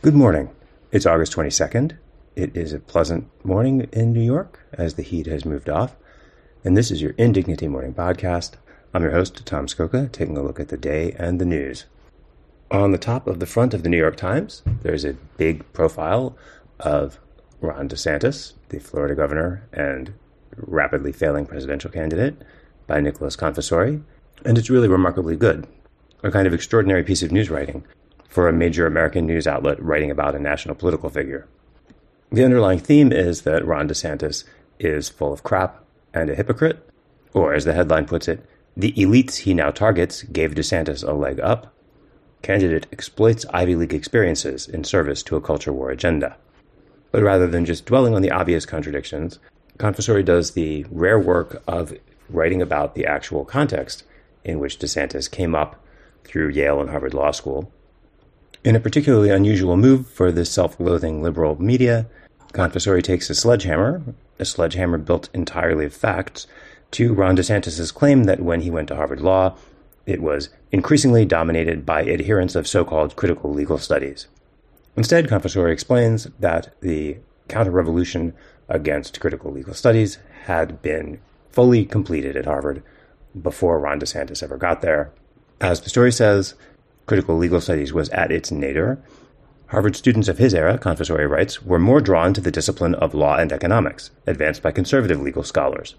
Good morning. It's August 22nd. It is a pleasant morning in New York as the heat has moved off. And this is your Indignity Morning Podcast. I'm your host, Tom Scocca, taking a look at the day and the news. On the top of the front of the New York Times, there's a big profile of Ron DeSantis, the Florida governor and rapidly failing presidential candidate, by Nicholas Confessore. And it's really remarkably good. A kind of extraordinary piece of news writing for a major American news outlet writing about a national political figure. The underlying theme is that Ron DeSantis is full of crap and a hypocrite, or as the headline puts it, the elites he now targets gave DeSantis a leg up. Candidate exploits Ivy League experiences in service to a culture war agenda. But rather than just dwelling on the obvious contradictions, Confessore does the rare work of writing about the actual context in which DeSantis came up through Yale and Harvard Law School in a particularly unusual move for the self loathing liberal media, Confessore takes a sledgehammer, a sledgehammer built entirely of facts, to Ron DeSantis' claim that when he went to Harvard Law, it was increasingly dominated by adherents of so called critical legal studies. Instead, Confessore explains that the counter revolution against critical legal studies had been fully completed at Harvard before Ron DeSantis ever got there. As the story says, critical legal studies was at its nadir, Harvard students of his era, Confessore writes, were more drawn to the discipline of law and economics, advanced by conservative legal scholars.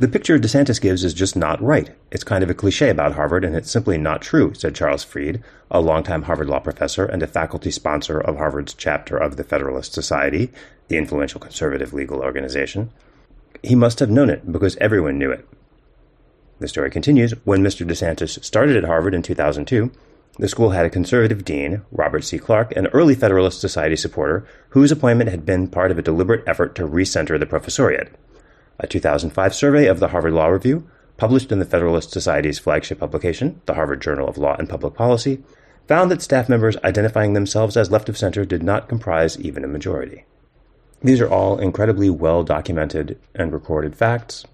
The picture DeSantis gives is just not right. It's kind of a cliche about Harvard, and it's simply not true, said Charles Fried, a longtime Harvard law professor and a faculty sponsor of Harvard's chapter of the Federalist Society, the influential conservative legal organization. He must have known it because everyone knew it. The story continues when Mr. DeSantis started at Harvard in 2002, the school had a conservative dean, Robert C. Clark, an early Federalist Society supporter, whose appointment had been part of a deliberate effort to recenter the professoriate. A 2005 survey of the Harvard Law Review, published in the Federalist Society's flagship publication, the Harvard Journal of Law and Public Policy, found that staff members identifying themselves as left of center did not comprise even a majority. These are all incredibly well documented and recorded facts,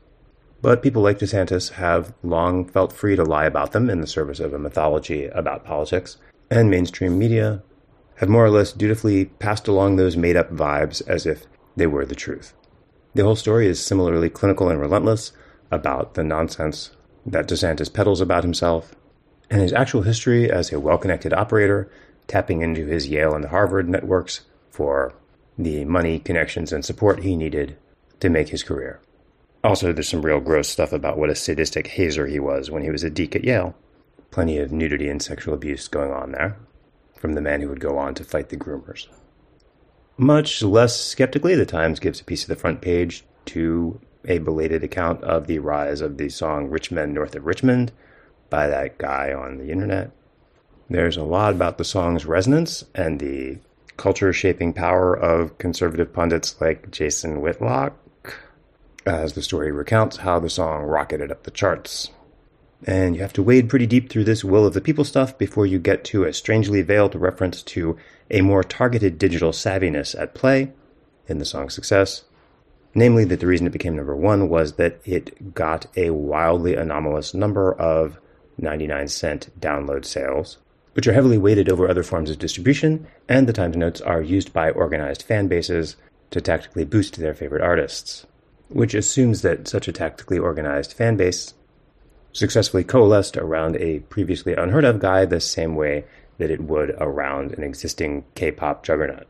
but people like DeSantis have long felt free to lie about them in the service of a mythology about politics, and mainstream media have more or less dutifully passed along those made up vibes as if they were the truth. The whole story is similarly clinical and relentless about the nonsense that DeSantis peddles about himself and his actual history as a well connected operator, tapping into his Yale and Harvard networks for the money, connections, and support he needed to make his career. Also, there's some real gross stuff about what a sadistic hazer he was when he was a Deke at Yale. Plenty of nudity and sexual abuse going on there from the man who would go on to fight the groomers. Much less skeptically, the Times gives a piece of the front page to a belated account of the rise of the song Rich Men North of Richmond by that guy on the internet. There's a lot about the song's resonance and the culture shaping power of conservative pundits like Jason Whitlock as the story recounts how the song rocketed up the charts. And you have to wade pretty deep through this will of the people stuff before you get to a strangely veiled reference to a more targeted digital savviness at play in the song's success. Namely, that the reason it became number one was that it got a wildly anomalous number of 99 cent download sales, which are heavily weighted over other forms of distribution, and the Times notes are used by organized fan bases to tactically boost their favorite artists which assumes that such a tactically organized fan base successfully coalesced around a previously unheard of guy the same way that it would around an existing K pop juggernaut.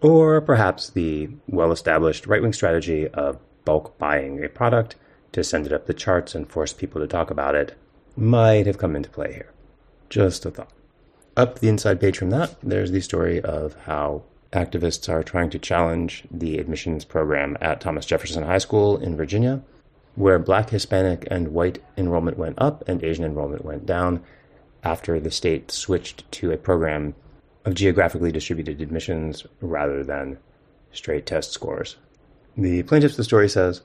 Or perhaps the well established right wing strategy of bulk buying a product to send it up the charts and force people to talk about it might have come into play here. Just a thought. Up the inside page from that, there's the story of how activists are trying to challenge the admissions program at Thomas Jefferson High School in Virginia, where black, Hispanic, and white enrollment went up and Asian enrollment went down after the state switched to a program of geographically distributed admissions rather than straight test scores. The plaintiffs, the story says,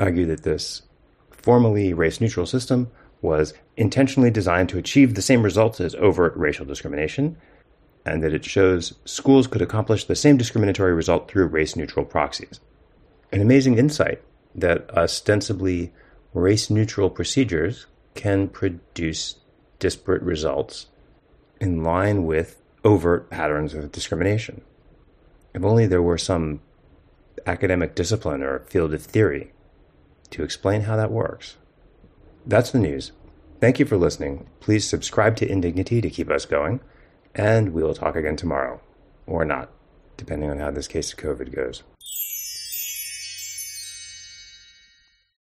argue that this formally race neutral system was intentionally designed to achieve the same results as overt racial discrimination and that it shows schools could accomplish the same discriminatory result through race neutral proxies. An amazing insight that ostensibly race neutral procedures can produce disparate results in line with overt patterns of discrimination. If only there were some academic discipline or field of theory to explain how that works. That's the news. Thank you for listening. Please subscribe to Indignity to keep us going. And we will talk again tomorrow, or not, depending on how this case of COVID goes.